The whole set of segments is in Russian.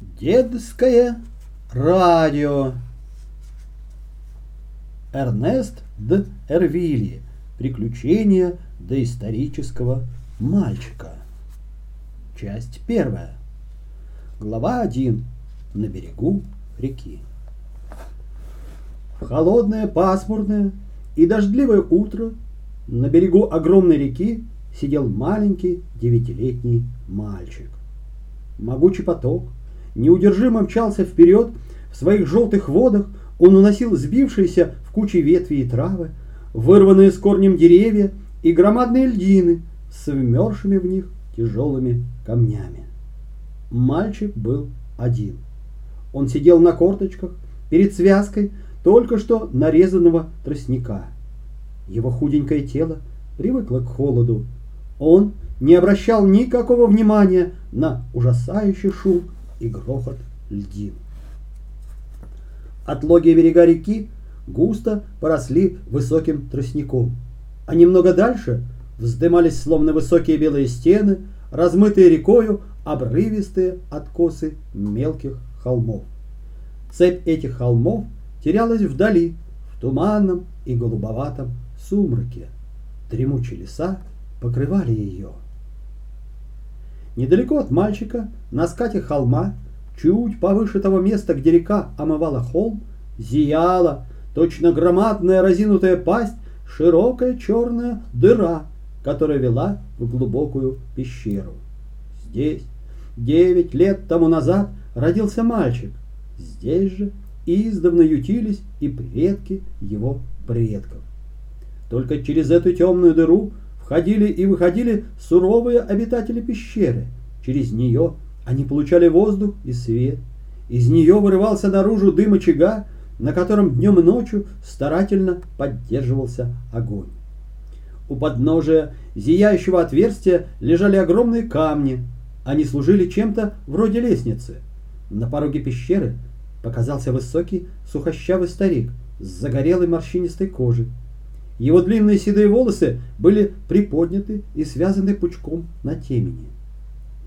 Дедское радио. Эрнест Д. Эрвили. Приключения доисторического мальчика. Часть первая. Глава 1. На берегу реки. В холодное, пасмурное и дождливое утро на берегу огромной реки сидел маленький девятилетний мальчик. Могучий поток неудержимо мчался вперед, в своих желтых водах он уносил сбившиеся в кучи ветви и травы, вырванные с корнем деревья и громадные льдины с вмершими в них тяжелыми камнями. Мальчик был один. Он сидел на корточках перед связкой только что нарезанного тростника. Его худенькое тело привыкло к холоду. Он не обращал никакого внимания на ужасающий шум и грохот льдин. Отлогие берега реки густо поросли высоким тростником, а немного дальше вздымались словно высокие белые стены, размытые рекою обрывистые откосы мелких холмов. Цепь этих холмов терялась вдали, в туманном и голубоватом сумраке. Дремучие леса покрывали ее. Недалеко от мальчика, на скате холма, чуть повыше того места, где река омывала холм, зияла, точно громадная разинутая пасть, широкая черная дыра, которая вела в глубокую пещеру. Здесь, девять лет тому назад, родился мальчик. Здесь же издавна ютились и предки его предков. Только через эту темную дыру входили и выходили суровые обитатели пещеры. Через нее они получали воздух и свет. Из нее вырывался наружу дым очага, на котором днем и ночью старательно поддерживался огонь. У подножия зияющего отверстия лежали огромные камни. Они служили чем-то вроде лестницы. На пороге пещеры показался высокий сухощавый старик с загорелой морщинистой кожей. Его длинные седые волосы были приподняты и связаны пучком на темени.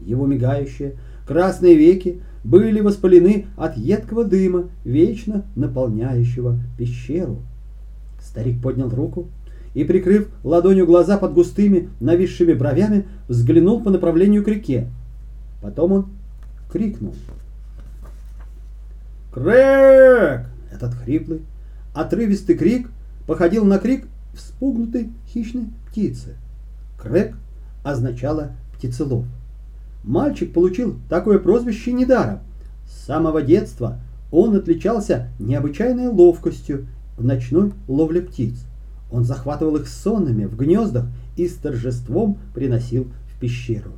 Его мигающие красные веки были воспалены от едкого дыма, вечно наполняющего пещеру. Старик поднял руку и, прикрыв ладонью глаза под густыми нависшими бровями, взглянул по направлению к реке. Потом он крикнул. «Крэк!» Этот хриплый, отрывистый крик походил на крик вспугнутой хищной птицы. Крэк означало птицелов. Мальчик получил такое прозвище недаром. С самого детства он отличался необычайной ловкостью в ночной ловле птиц. Он захватывал их сонными в гнездах и с торжеством приносил в пещеру.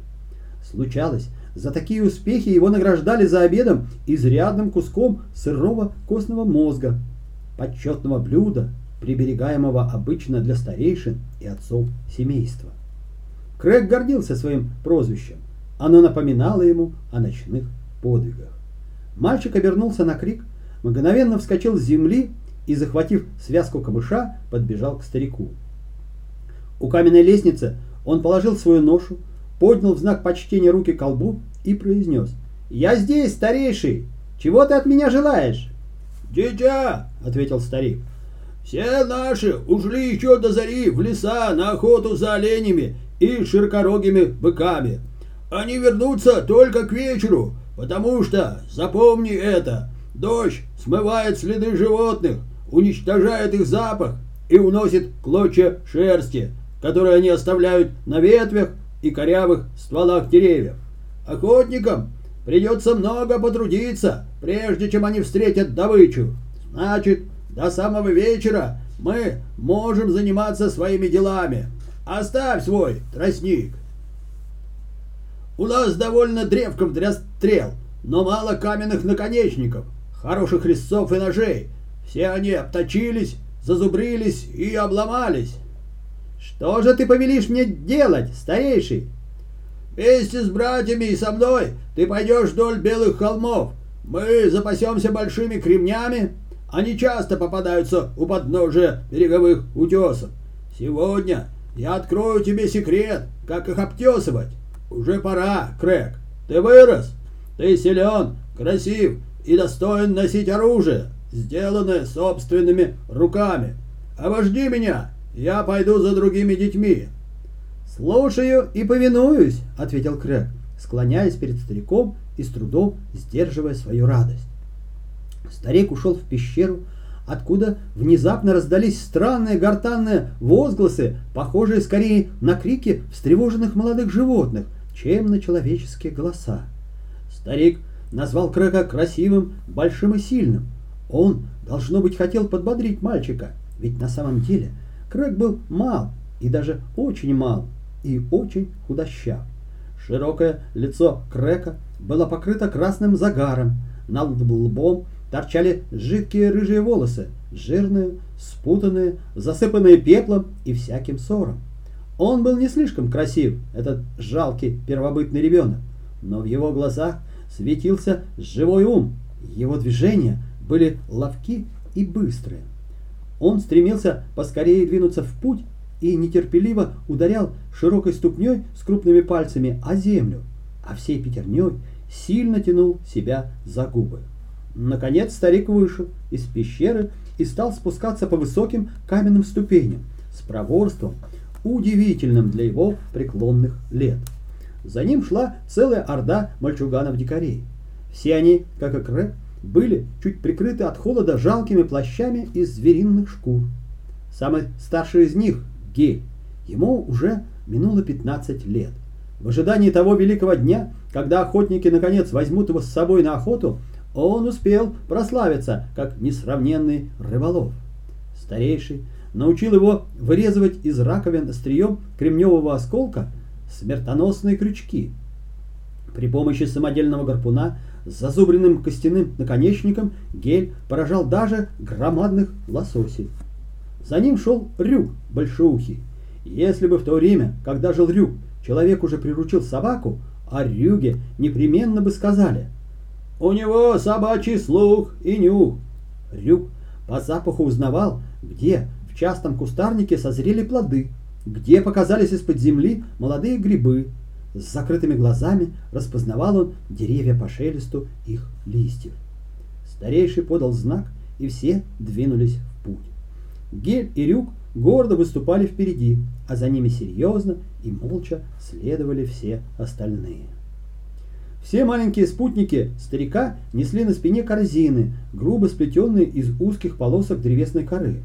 Случалось, за такие успехи его награждали за обедом изрядным куском сырого костного мозга, почетного блюда, приберегаемого обычно для старейшин и отцов семейства. Крэг гордился своим прозвищем. Оно напоминало ему о ночных подвигах. Мальчик обернулся на крик, мгновенно вскочил с земли и, захватив связку камыша, подбежал к старику. У каменной лестницы он положил свою ношу, поднял в знак почтения руки колбу и произнес. «Я здесь, старейший! Чего ты от меня желаешь?» «Дитя!» — ответил старик. Все наши ушли еще до зари в леса на охоту за оленями и широкорогими быками. Они вернутся только к вечеру, потому что, запомни это, дождь смывает следы животных, уничтожает их запах и уносит клочья шерсти, которые они оставляют на ветвях и корявых стволах деревьев. Охотникам придется много потрудиться, прежде чем они встретят добычу. Значит, до самого вечера мы можем заниматься своими делами. Оставь свой тростник. У нас довольно древков для стрел, но мало каменных наконечников, хороших резцов и ножей. Все они обточились, зазубрились и обломались. Что же ты повелишь мне делать, старейший? Вместе с братьями и со мной ты пойдешь вдоль белых холмов. Мы запасемся большими кремнями, они часто попадаются у подножия береговых утесов. Сегодня я открою тебе секрет, как их обтесывать. Уже пора, Крэк. Ты вырос, ты силен, красив и достоин носить оружие, сделанное собственными руками. Обожди меня, я пойду за другими детьми». «Слушаю и повинуюсь», — ответил Крэг, склоняясь перед стариком и с трудом сдерживая свою радость. Старик ушел в пещеру, откуда внезапно раздались странные гортанные возгласы, похожие скорее на крики встревоженных молодых животных, чем на человеческие голоса. Старик назвал Крэка красивым, большим и сильным. Он, должно быть, хотел подбодрить мальчика, ведь на самом деле Крэк был мал, и даже очень мал, и очень худощав. Широкое лицо Крэка было покрыто красным загаром, над лбом торчали жидкие рыжие волосы, жирные, спутанные, засыпанные пеплом и всяким сором. Он был не слишком красив, этот жалкий первобытный ребенок, но в его глазах светился живой ум, его движения были ловки и быстрые. Он стремился поскорее двинуться в путь и нетерпеливо ударял широкой ступней с крупными пальцами о землю, а всей пятерней сильно тянул себя за губы. Наконец старик вышел из пещеры и стал спускаться по высоким каменным ступеням с проворством, удивительным для его преклонных лет. За ним шла целая орда мальчуганов-дикарей. Все они, как и Крэп, были чуть прикрыты от холода жалкими плащами из звериных шкур. Самый старший из них, Гель, ему уже минуло 15 лет. В ожидании того великого дня, когда охотники наконец возьмут его с собой на охоту, он успел прославиться как несравненный рыболов. Старейший научил его вырезывать из раковин острием кремневого осколка смертоносные крючки. При помощи самодельного гарпуна с зазубренным костяным наконечником гель поражал даже громадных лососей. За ним шел Рюк большоухий. Если бы в то время, когда жил Рюк, человек уже приручил собаку, о Рюге непременно бы сказали – у него собачий слух и нюх. Рюк по запаху узнавал, где в частом кустарнике созрели плоды, где показались из-под земли молодые грибы. С закрытыми глазами распознавал он деревья по шелесту их листьев. Старейший подал знак, и все двинулись в путь. Гель и Рюк гордо выступали впереди, а за ними серьезно и молча следовали все остальные. Все маленькие спутники старика несли на спине корзины, грубо сплетенные из узких полосок древесной коры.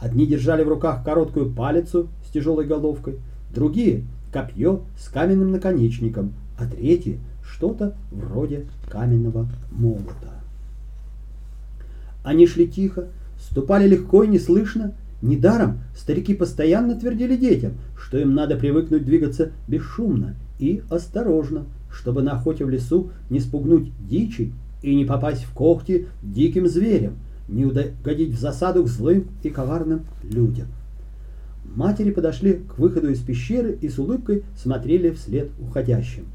Одни держали в руках короткую палицу с тяжелой головкой, другие — копье с каменным наконечником, а третьи — что-то вроде каменного молота. Они шли тихо, ступали легко и неслышно. Недаром старики постоянно твердили детям, что им надо привыкнуть двигаться бесшумно и осторожно, чтобы на охоте в лесу не спугнуть дичи и не попасть в когти диким зверям, не угодить в засаду к злым и коварным людям. Матери подошли к выходу из пещеры и с улыбкой смотрели вслед уходящим.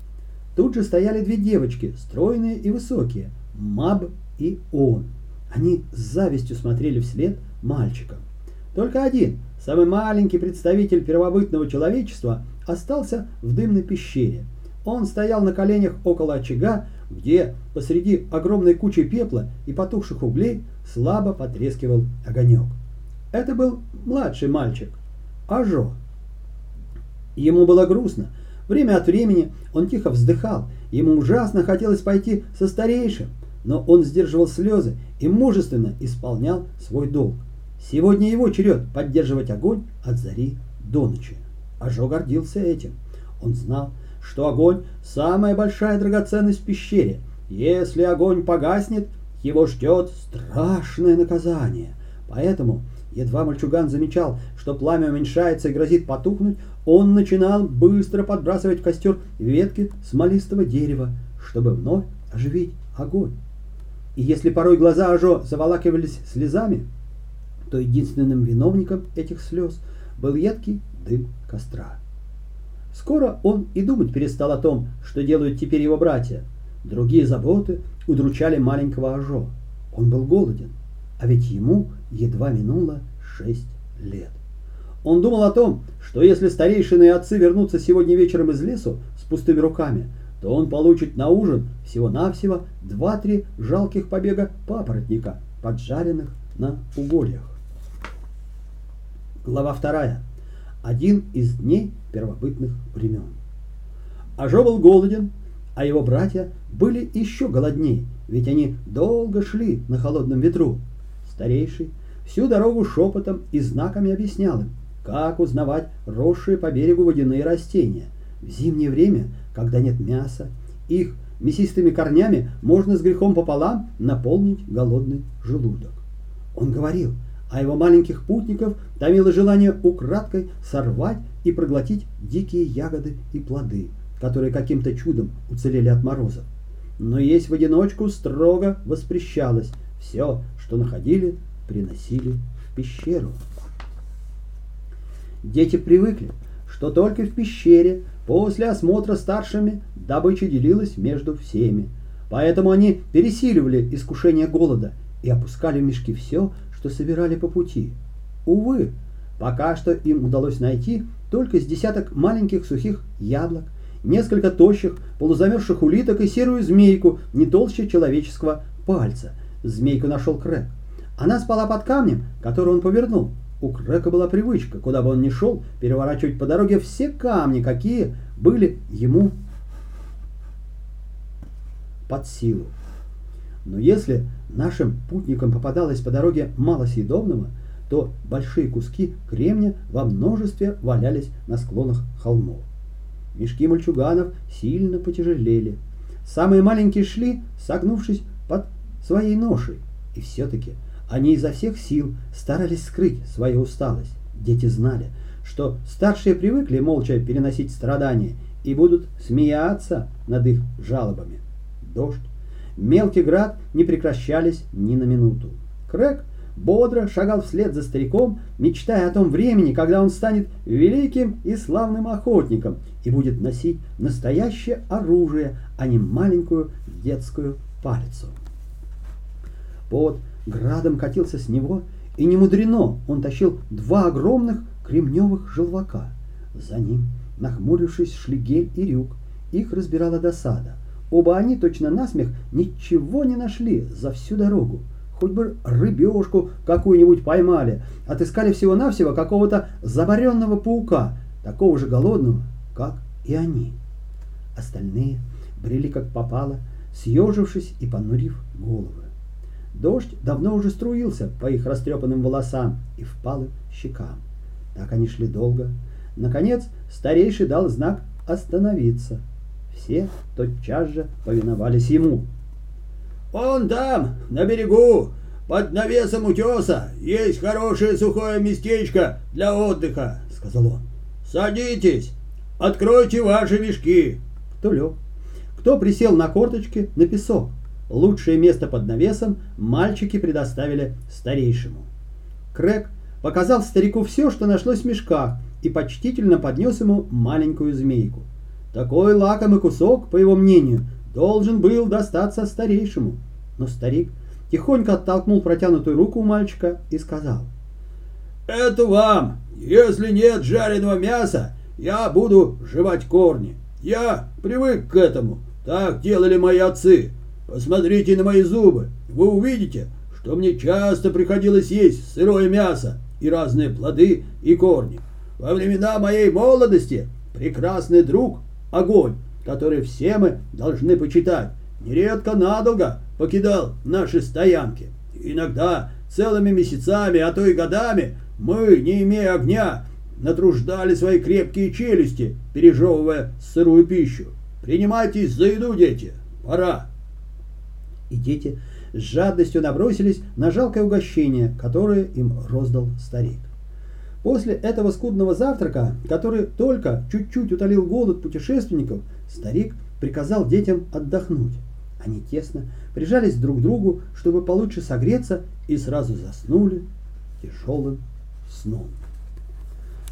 Тут же стояли две девочки, стройные и высокие, Маб и Он. Они с завистью смотрели вслед мальчикам. Только один, самый маленький представитель первобытного человечества, остался в дымной пещере – он стоял на коленях около очага, где посреди огромной кучи пепла и потухших углей слабо потрескивал огонек. Это был младший мальчик, Ажо. Ему было грустно. Время от времени он тихо вздыхал. Ему ужасно хотелось пойти со старейшим, но он сдерживал слезы и мужественно исполнял свой долг. Сегодня его черед поддерживать огонь от зари до ночи. Ажо гордился этим. Он знал, что огонь – самая большая драгоценность в пещере. Если огонь погаснет, его ждет страшное наказание. Поэтому, едва мальчуган замечал, что пламя уменьшается и грозит потухнуть, он начинал быстро подбрасывать в костер ветки смолистого дерева, чтобы вновь оживить огонь. И если порой глаза Ажо заволакивались слезами, то единственным виновником этих слез был едкий дым костра. Скоро он и думать перестал о том, что делают теперь его братья. Другие заботы удручали маленького Ажо. Он был голоден, а ведь ему едва минуло шесть лет. Он думал о том, что если старейшины и отцы вернутся сегодня вечером из лесу с пустыми руками, то он получит на ужин всего-навсего два-три жалких побега папоротника, поджаренных на угольях. Глава вторая. Один из дней первобытных времен. Ажо был голоден, а его братья были еще голоднее, ведь они долго шли на холодном ветру. Старейший всю дорогу шепотом и знаками объяснял им, как узнавать росшие по берегу водяные растения. В зимнее время, когда нет мяса, их мясистыми корнями можно с грехом пополам наполнить голодный желудок. Он говорил, а его маленьких путников томило желание украдкой сорвать и проглотить дикие ягоды и плоды, которые каким-то чудом уцелели от морозов. Но есть в одиночку строго воспрещалось. Все, что находили, приносили в пещеру. Дети привыкли, что только в пещере после осмотра старшими добыча делилась между всеми. Поэтому они пересиливали искушение голода и опускали в мешки все, что собирали по пути. Увы, пока что им удалось найти только с десяток маленьких сухих яблок, несколько тощих, полузамерзших улиток и серую змейку не толще человеческого пальца. Змейку нашел Крэк. Она спала под камнем, который он повернул. У Крека была привычка, куда бы он ни шел, переворачивать по дороге все камни, какие были ему под силу. Но если нашим путникам попадалось по дороге мало съедобного, то большие куски кремня во множестве валялись на склонах холмов. Мешки мальчуганов сильно потяжелели. Самые маленькие шли, согнувшись под своей ношей. И все-таки они изо всех сил старались скрыть свою усталость. Дети знали, что старшие привыкли молча переносить страдания и будут смеяться над их жалобами. Дождь, мелкий град не прекращались ни на минуту. Крэк бодро шагал вслед за стариком, мечтая о том времени, когда он станет великим и славным охотником и будет носить настоящее оружие, а не маленькую детскую палицу. Под градом катился с него, и не мудрено, он тащил два огромных кремневых желвака. За ним, нахмурившись, шли Гель и Рюк. Их разбирала досада. Оба они, точно насмех, ничего не нашли за всю дорогу хоть бы рыбешку какую-нибудь поймали, отыскали всего-навсего какого-то заборенного паука, такого же голодного, как и они. Остальные брели как попало, съежившись и понурив головы. Дождь давно уже струился по их растрепанным волосам и впалым щекам. Так они шли долго. Наконец старейший дал знак остановиться. Все тотчас же повиновались ему. «Он там, на берегу, под навесом утеса, есть хорошее сухое местечко для отдыха», — сказал он. «Садитесь, откройте ваши мешки». Кто лег, кто присел на корточки на песок. Лучшее место под навесом мальчики предоставили старейшему. Крэк показал старику все, что нашлось в мешках, и почтительно поднес ему маленькую змейку. Такой лакомый кусок, по его мнению, должен был достаться старейшему. Но старик тихонько оттолкнул протянутую руку у мальчика и сказал. «Это вам! Если нет жареного мяса, я буду жевать корни. Я привык к этому. Так делали мои отцы. Посмотрите на мои зубы. Вы увидите, что мне часто приходилось есть сырое мясо и разные плоды и корни. Во времена моей молодости прекрасный друг – огонь который все мы должны почитать, нередко надолго покидал наши стоянки. Иногда целыми месяцами, а то и годами мы, не имея огня, натруждали свои крепкие челюсти, пережевывая сырую пищу. Принимайтесь за еду, дети, пора. И дети с жадностью набросились на жалкое угощение, которое им роздал старик. После этого скудного завтрака, который только чуть-чуть утолил голод путешественников, старик приказал детям отдохнуть. Они тесно прижались друг к другу, чтобы получше согреться, и сразу заснули тяжелым сном.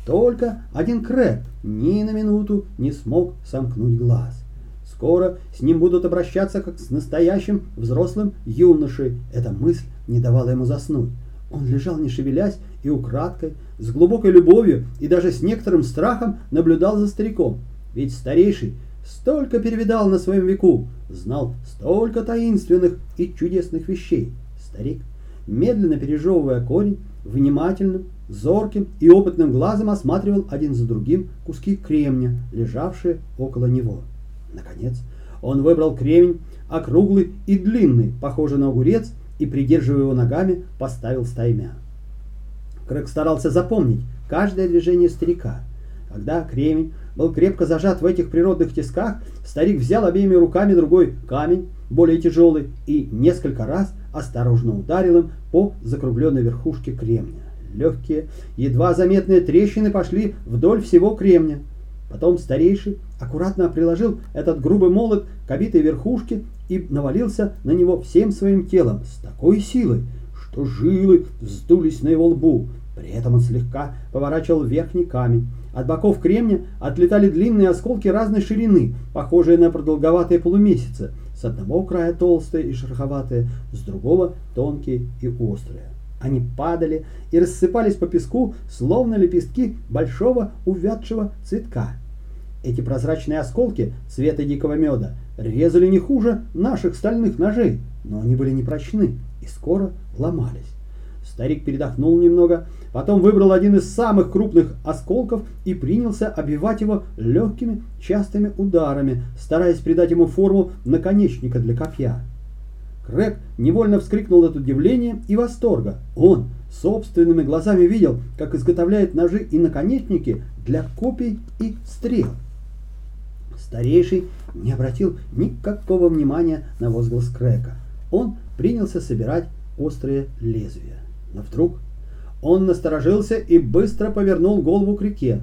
Только один Крэп ни на минуту не смог сомкнуть глаз. Скоро с ним будут обращаться как с настоящим взрослым юношей. Эта мысль не давала ему заснуть. Он лежал не шевелясь и украдкой, с глубокой любовью и даже с некоторым страхом наблюдал за стариком. Ведь старейший столько перевидал на своем веку, знал столько таинственных и чудесных вещей. Старик, медленно пережевывая корень, внимательным, зорким и опытным глазом осматривал один за другим куски кремня, лежавшие около него. Наконец, он выбрал кремень, округлый и длинный, похожий на огурец, и, придерживая его ногами, поставил стаймя. Крэг старался запомнить каждое движение старика. Когда кремень был крепко зажат в этих природных тисках, старик взял обеими руками другой камень, более тяжелый, и несколько раз осторожно ударил им по закругленной верхушке кремня. Легкие, едва заметные трещины пошли вдоль всего кремня. Потом старейший аккуратно приложил этот грубый молот к обитой верхушке и навалился на него всем своим телом с такой силой, что жилы вздулись на его лбу. При этом он слегка поворачивал верхний камень. От боков кремня отлетали длинные осколки разной ширины, похожие на продолговатые полумесяцы. С одного края толстые и шероховатые, с другого тонкие и острые. Они падали и рассыпались по песку, словно лепестки большого увядшего цветка. Эти прозрачные осколки цвета дикого меда резали не хуже наших стальных ножей, но они были непрочны и скоро ломались. Старик передохнул немного, потом выбрал один из самых крупных осколков и принялся обивать его легкими частыми ударами, стараясь придать ему форму наконечника для копья. Крэг невольно вскрикнул от удивления и восторга. Он собственными глазами видел, как изготовляет ножи и наконечники для копий и стрел. Старейший не обратил никакого внимания на возглас Крэка. Он принялся собирать острые лезвия. Но вдруг он насторожился и быстро повернул голову к реке.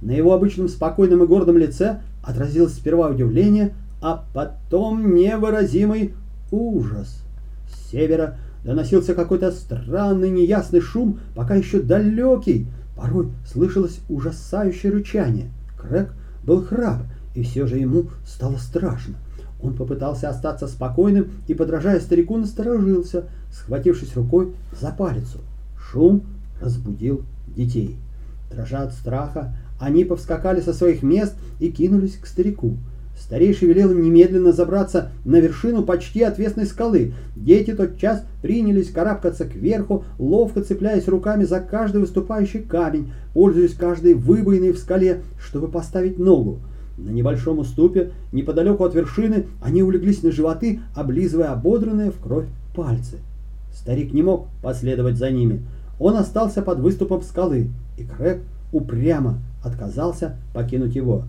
На его обычном спокойном и гордом лице отразилось сперва удивление, а потом невыразимый ужас. С севера доносился какой-то странный неясный шум, пока еще далекий. Порой слышалось ужасающее рычание. Крэк был храбр, и все же ему стало страшно. Он попытался остаться спокойным и, подражая старику, насторожился, схватившись рукой за палицу. Шум разбудил детей. Дрожа от страха, они повскакали со своих мест и кинулись к старику. Старейший велел им немедленно забраться на вершину почти отвесной скалы. Дети тотчас принялись карабкаться кверху, ловко цепляясь руками за каждый выступающий камень, пользуясь каждой выбоиной в скале, чтобы поставить ногу. На небольшом уступе, неподалеку от вершины, они улеглись на животы, облизывая ободранные в кровь пальцы. Старик не мог последовать за ними. Он остался под выступом скалы, и Крэг упрямо отказался покинуть его.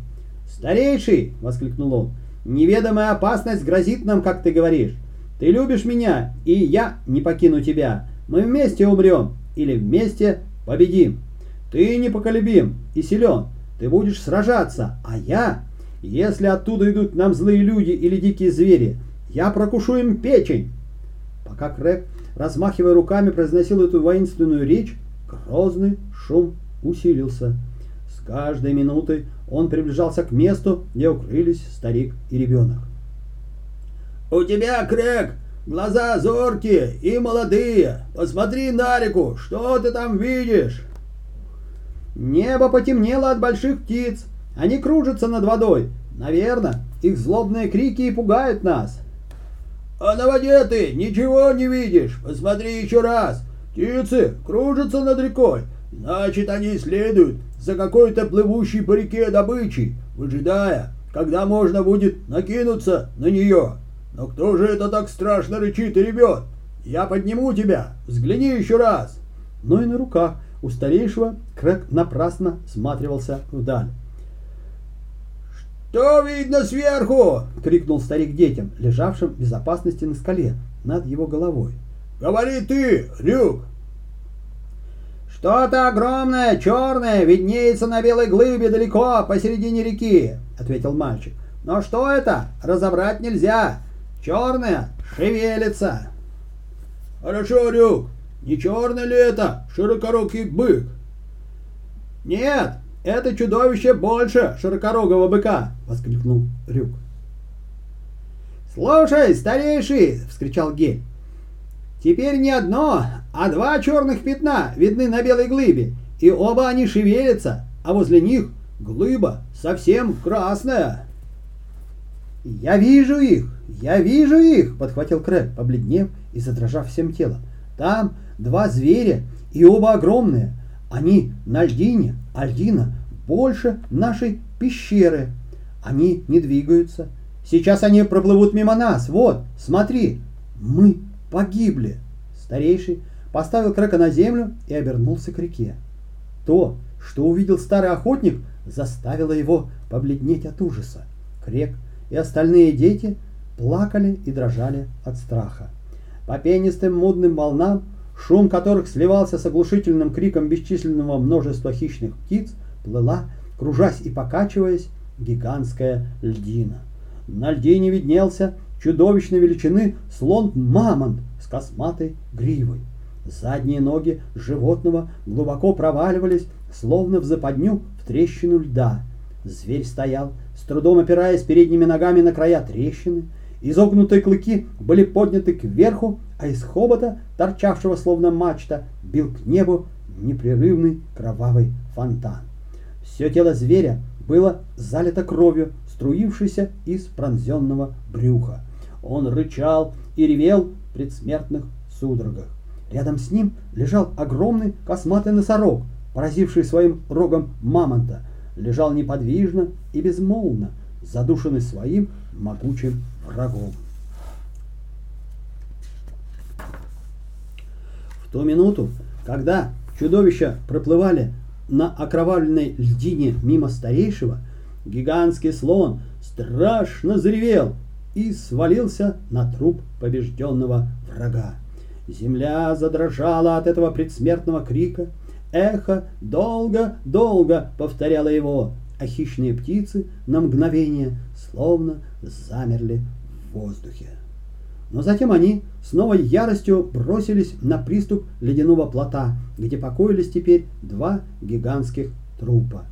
«Старейший!» — воскликнул он. «Неведомая опасность грозит нам, как ты говоришь. Ты любишь меня, и я не покину тебя. Мы вместе умрем или вместе победим. Ты непоколебим и силен. Ты будешь сражаться, а я, если оттуда идут нам злые люди или дикие звери, я прокушу им печень». Пока Крэг, размахивая руками, произносил эту воинственную речь, грозный шум усилился. С каждой минутой он приближался к месту, где укрылись старик и ребенок. «У тебя, Крэг, глаза зоркие и молодые. Посмотри на реку, что ты там видишь?» Небо потемнело от больших птиц. Они кружатся над водой. Наверное, их злобные крики и пугают нас. А на воде ты ничего не видишь. Посмотри еще раз. Птицы кружатся над рекой. Значит, они следуют за какой-то плывущей по реке добычей, выжидая, когда можно будет накинуться на нее. Но кто же это так страшно рычит и ревет? Я подниму тебя, взгляни еще раз. Но и на руках у старейшего Крэк напрасно сматривался вдаль. «Что видно сверху?» — крикнул старик детям, лежавшим в безопасности на скале над его головой. «Говори ты, Рюк!» «Что-то огромное, черное, виднеется на белой глыбе далеко посередине реки», — ответил мальчик. «Но что это, разобрать нельзя. Черное шевелится». «Хорошо, Рюк, не черный ли это широкорукий бык?» «Нет, это чудовище больше широкорогого быка!» — воскликнул Рюк. «Слушай, старейший!» — вскричал Гель. «Теперь не одно, а два черных пятна видны на белой глыбе, и оба они шевелятся, а возле них глыба совсем красная». «Я вижу их! Я вижу их!» — подхватил Крэг, побледнев и задрожав всем телом. «Там два зверя, и оба огромные. Они на льдине, а льдина больше нашей пещеры. Они не двигаются. Сейчас они проплывут мимо нас. Вот, смотри, мы погибли!» Старейший поставил Крека на землю и обернулся к реке. То, что увидел старый охотник, заставило его побледнеть от ужаса. Крек и остальные дети плакали и дрожали от страха. По пенистым мудным волнам, шум которых сливался с оглушительным криком бесчисленного множества хищных птиц, плыла, кружась и покачиваясь, гигантская льдина. На льдине виднелся чудовищной величины слон-мамонт с косматой гривой. Задние ноги животного глубоко проваливались, словно в западню в трещину льда. Зверь стоял, с трудом опираясь передними ногами на края трещины. Изогнутые клыки были подняты кверху, а из хобота, торчавшего словно мачта, бил к небу непрерывный кровавый фонтан. Все тело зверя было залито кровью, струившейся из пронзенного брюха. Он рычал и ревел в предсмертных судорогах. Рядом с ним лежал огромный косматый носорог, поразивший своим рогом мамонта. Лежал неподвижно и безмолвно, задушенный своим могучим врагом. В ту минуту, когда чудовища проплывали на окровавленной льдине мимо старейшего, гигантский слон страшно заревел и свалился на труп побежденного врага. Земля задрожала от этого предсмертного крика. Эхо долго-долго повторяло его, а хищные птицы на мгновение словно замерли в воздухе. Но затем они с новой яростью бросились на приступ ледяного плота, где покоились теперь два гигантских трупа.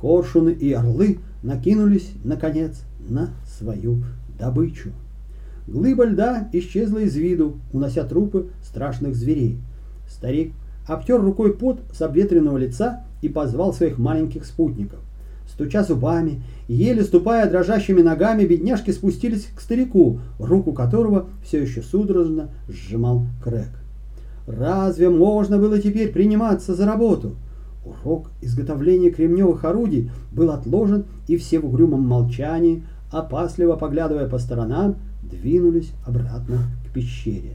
Коршуны и орлы накинулись, наконец, на свою добычу. Глыба льда исчезла из виду, унося трупы страшных зверей. Старик обтер рукой пот с обветренного лица и позвал своих маленьких спутников. Стуча зубами, еле ступая дрожащими ногами, бедняжки спустились к старику, руку которого все еще судорожно сжимал Крэг. Разве можно было теперь приниматься за работу? Урок изготовления кремневых орудий был отложен, и все в угрюмом молчании, опасливо поглядывая по сторонам, двинулись обратно к пещере.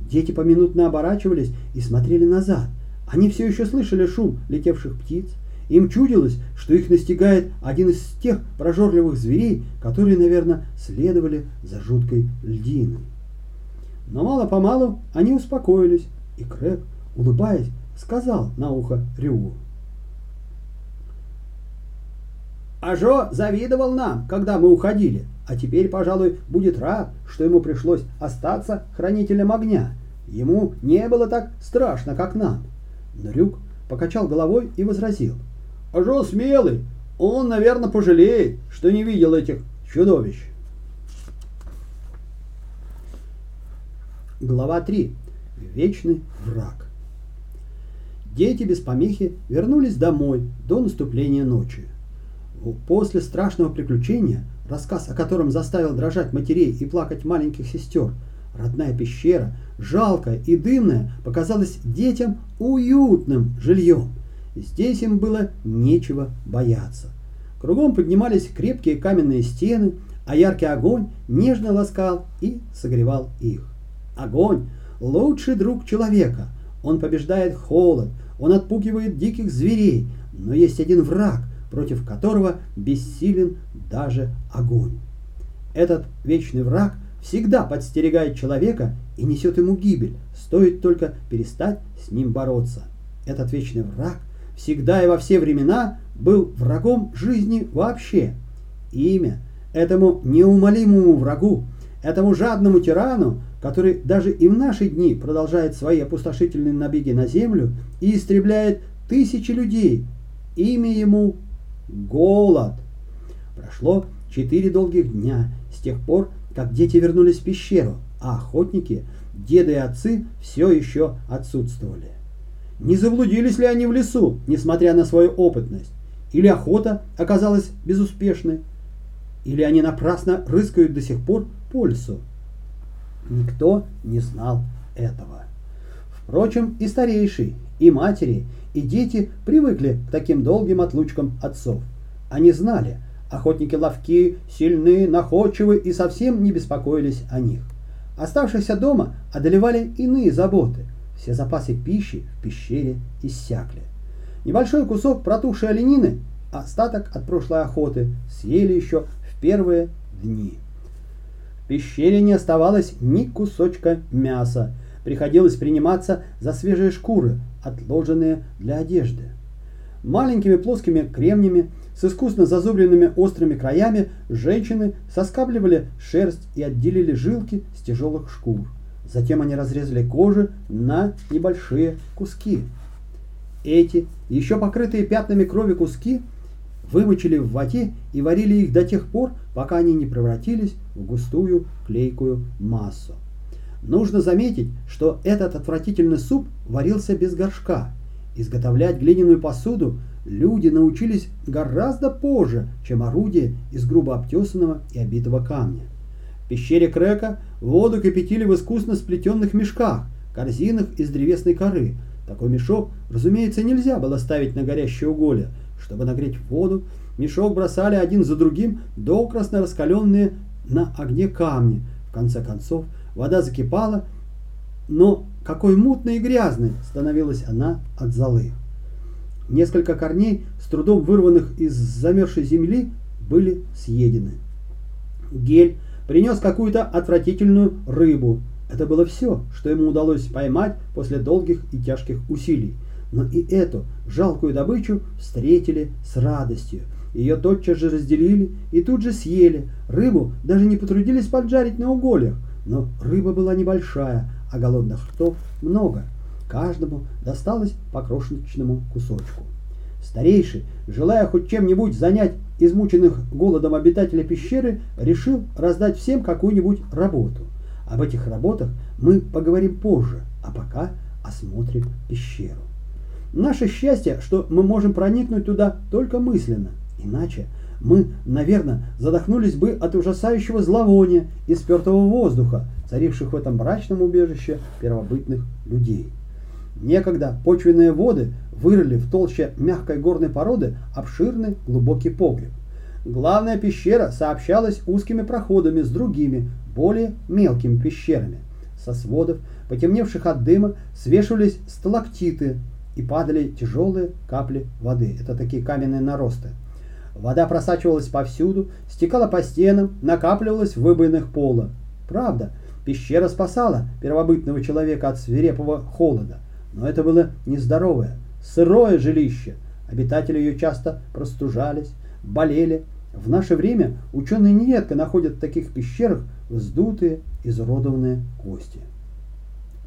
Дети поминутно оборачивались и смотрели назад. Они все еще слышали шум летевших птиц. Им чудилось, что их настигает один из тех прожорливых зверей, которые, наверное, следовали за жуткой льдиной. Но мало-помалу они успокоились, и Крэг, улыбаясь, сказал на ухо Рюу. Ажо завидовал нам, когда мы уходили, а теперь, пожалуй, будет рад, что ему пришлось остаться хранителем огня. Ему не было так страшно, как нам. Но Рюк покачал головой и возразил. Ажо смелый, он, наверное, пожалеет, что не видел этих чудовищ. Глава 3. Вечный враг. Дети без помехи вернулись домой до наступления ночи. После страшного приключения, рассказ о котором заставил дрожать матерей и плакать маленьких сестер, родная пещера, жалкая и дымная, показалась детям уютным жильем. Здесь им было нечего бояться. Кругом поднимались крепкие каменные стены, а яркий огонь нежно ласкал и согревал их. Огонь – лучший друг человека. Он побеждает холод, он отпугивает диких зверей, но есть один враг – против которого бессилен даже огонь. Этот вечный враг всегда подстерегает человека и несет ему гибель, стоит только перестать с ним бороться. Этот вечный враг всегда и во все времена был врагом жизни вообще. Имя этому неумолимому врагу, этому жадному тирану, который даже и в наши дни продолжает свои опустошительные набеги на землю и истребляет тысячи людей, имя ему голод. Прошло четыре долгих дня с тех пор, как дети вернулись в пещеру, а охотники, деды и отцы все еще отсутствовали. Не заблудились ли они в лесу, несмотря на свою опытность? Или охота оказалась безуспешной? Или они напрасно рыскают до сих пор по лесу? Никто не знал этого. Впрочем, и старейший, и матери, и дети привыкли к таким долгим отлучкам отцов. Они знали, охотники ловки, сильны, находчивы и совсем не беспокоились о них. Оставшихся дома одолевали иные заботы. Все запасы пищи в пещере иссякли. Небольшой кусок протухшей оленины, остаток от прошлой охоты, съели еще в первые дни. В пещере не оставалось ни кусочка мяса. Приходилось приниматься за свежие шкуры, отложенные для одежды. Маленькими плоскими кремнями с искусно зазубренными острыми краями женщины соскабливали шерсть и отделили жилки с тяжелых шкур. Затем они разрезали кожу на небольшие куски. Эти, еще покрытые пятнами крови куски, вымочили в воде и варили их до тех пор, пока они не превратились в густую клейкую массу. Нужно заметить, что этот отвратительный суп варился без горшка. Изготовлять глиняную посуду люди научились гораздо позже, чем орудие из грубо обтесанного и обитого камня. В пещере Крека воду кипятили в искусно сплетенных мешках, корзинах из древесной коры. Такой мешок, разумеется, нельзя было ставить на горящее уголье, чтобы нагреть воду, мешок бросали один за другим докрасно раскаленные на огне камни. В конце концов, вода закипала, но какой мутной и грязной становилась она от золы. Несколько корней, с трудом вырванных из замерзшей земли, были съедены. Гель принес какую-то отвратительную рыбу. Это было все, что ему удалось поймать после долгих и тяжких усилий но и эту жалкую добычу встретили с радостью. Ее тотчас же разделили и тут же съели. Рыбу даже не потрудились поджарить на угольях, но рыба была небольшая, а голодных ртов много. Каждому досталось по крошечному кусочку. Старейший, желая хоть чем-нибудь занять измученных голодом обитателей пещеры, решил раздать всем какую-нибудь работу. Об этих работах мы поговорим позже, а пока осмотрим пещеру. Наше счастье, что мы можем проникнуть туда только мысленно. Иначе мы, наверное, задохнулись бы от ужасающего зловония и спертого воздуха, царивших в этом мрачном убежище первобытных людей. Некогда почвенные воды вырыли в толще мягкой горной породы обширный глубокий погреб. Главная пещера сообщалась узкими проходами с другими, более мелкими пещерами. Со сводов, потемневших от дыма, свешивались сталактиты, и падали тяжелые капли воды. Это такие каменные наросты. Вода просачивалась повсюду, стекала по стенам, накапливалась в выбоинах пола. Правда, пещера спасала первобытного человека от свирепого холода, но это было нездоровое, сырое жилище. Обитатели ее часто простужались, болели. В наше время ученые нередко находят в таких пещерах вздутые, изуродованные кости.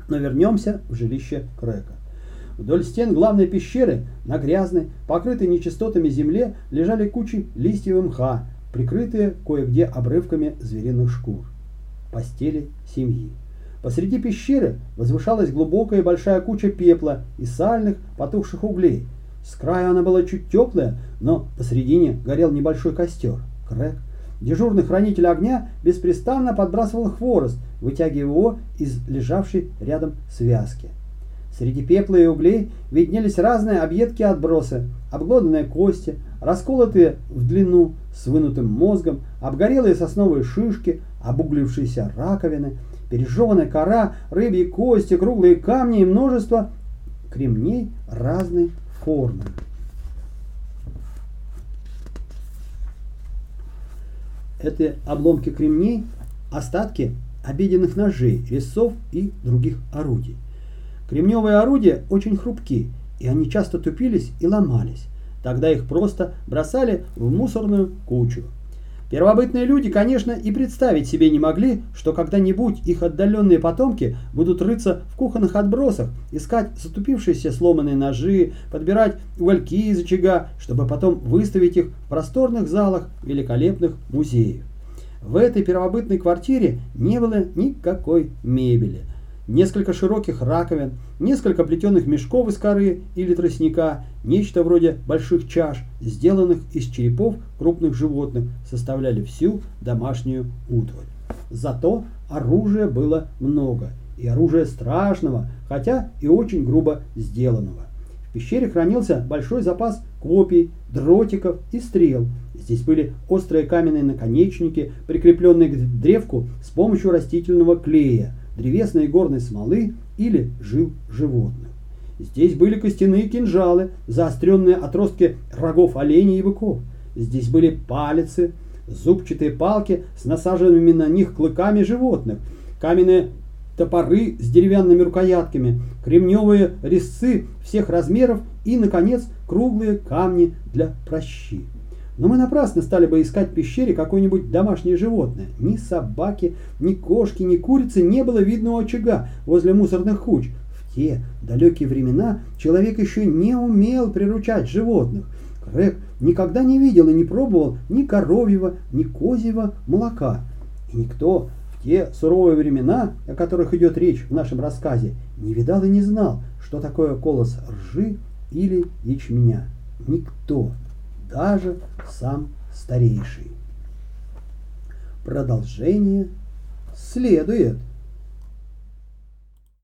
Но вернемся в жилище Крека. Вдоль стен главной пещеры на грязной, покрытой нечистотами земле лежали кучи листьев и мха, прикрытые кое-где обрывками звериных шкур. Постели семьи. Посреди пещеры возвышалась глубокая большая куча пепла и сальных потухших углей. С края она была чуть теплая, но посредине горел небольшой костер. Крэк, дежурный хранитель огня, беспрестанно подбрасывал хворост, вытягивая его из лежавшей рядом связки. Среди пепла и углей виднелись разные объедки отбросы, обглоданные кости, расколотые в длину с вынутым мозгом, обгорелые сосновые шишки, обуглившиеся раковины, пережеванная кора, рыбьи кости, круглые камни и множество кремней разной формы. Это обломки кремней, остатки обеденных ножей, резцов и других орудий. Кремневые орудия очень хрупки, и они часто тупились и ломались. Тогда их просто бросали в мусорную кучу. Первобытные люди, конечно, и представить себе не могли, что когда-нибудь их отдаленные потомки будут рыться в кухонных отбросах, искать затупившиеся сломанные ножи, подбирать угольки из очага, чтобы потом выставить их в просторных залах великолепных музеев. В этой первобытной квартире не было никакой мебели – несколько широких раковин, несколько плетеных мешков из коры или тростника, нечто вроде больших чаш, сделанных из черепов крупных животных, составляли всю домашнюю утварь. Зато оружия было много, и оружия страшного, хотя и очень грубо сделанного. В пещере хранился большой запас копий, дротиков и стрел. Здесь были острые каменные наконечники, прикрепленные к древку с помощью растительного клея, древесной и горной смолы или жил животных. Здесь были костяные кинжалы, заостренные отростки рогов оленей и быков. Здесь были палицы, зубчатые палки с насаженными на них клыками животных, каменные топоры с деревянными рукоятками, кремневые резцы всех размеров и, наконец, круглые камни для прощи. Но мы напрасно стали бы искать в пещере какое-нибудь домашнее животное. Ни собаки, ни кошки, ни курицы не было видно у очага возле мусорных куч. В те далекие времена человек еще не умел приручать животных. Крэг никогда не видел и не пробовал ни коровьего, ни козьего молока. И никто в те суровые времена, о которых идет речь в нашем рассказе, не видал и не знал, что такое колос ржи или ячменя. Никто, даже сам старейший. Продолжение следует.